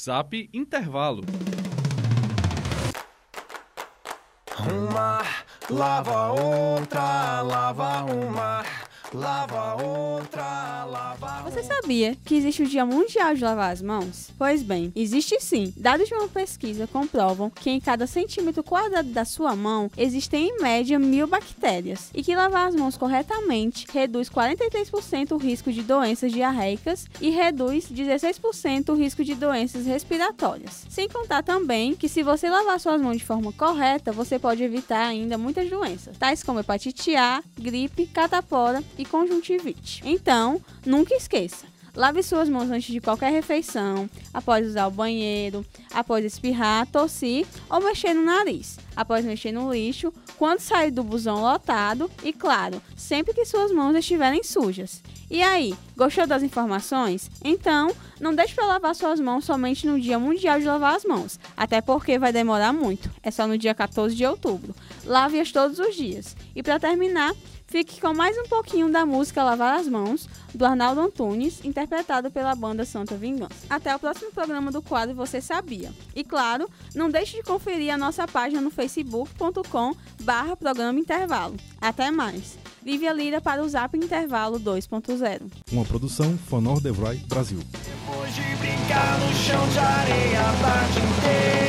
Zap Intervalo. Uma lava outra, lava uma, lava outra, lava Você sabia que existe o Dia Mundial de Lavar as Mãos? Pois bem, existe sim. Dados de uma pesquisa comprovam que em cada centímetro quadrado da sua mão existem em média mil bactérias e que lavar as mãos corretamente reduz 43% o risco de doenças diarreicas e reduz 16% o risco de doenças respiratórias. Sem contar também que se você lavar suas mãos de forma correta, você pode evitar ainda muitas doenças, tais como hepatite A, gripe, catapora e conjuntivite. Então, nunca esqueça. Lave suas mãos antes de qualquer refeição, após usar o banheiro, após espirrar, tossir ou mexer no nariz, após mexer no lixo, quando sair do busão lotado e, claro, sempre que suas mãos estiverem sujas. E aí, gostou das informações? Então, não deixe para lavar suas mãos somente no Dia Mundial de Lavar as Mãos, até porque vai demorar muito. É só no dia 14 de outubro. Lave-as todos os dias. E para terminar, Fique com mais um pouquinho da música Lavar as Mãos, do Arnaldo Antunes, interpretado pela banda Santa Vingança. Até o próximo programa do quadro Você Sabia. E claro, não deixe de conferir a nossa página no facebook.com barra programa intervalo. Até mais. Lívia Lira para o Zap Intervalo 2.0. Uma produção Fonor Devroy Brasil. Depois de brincar no chão de areia a tarde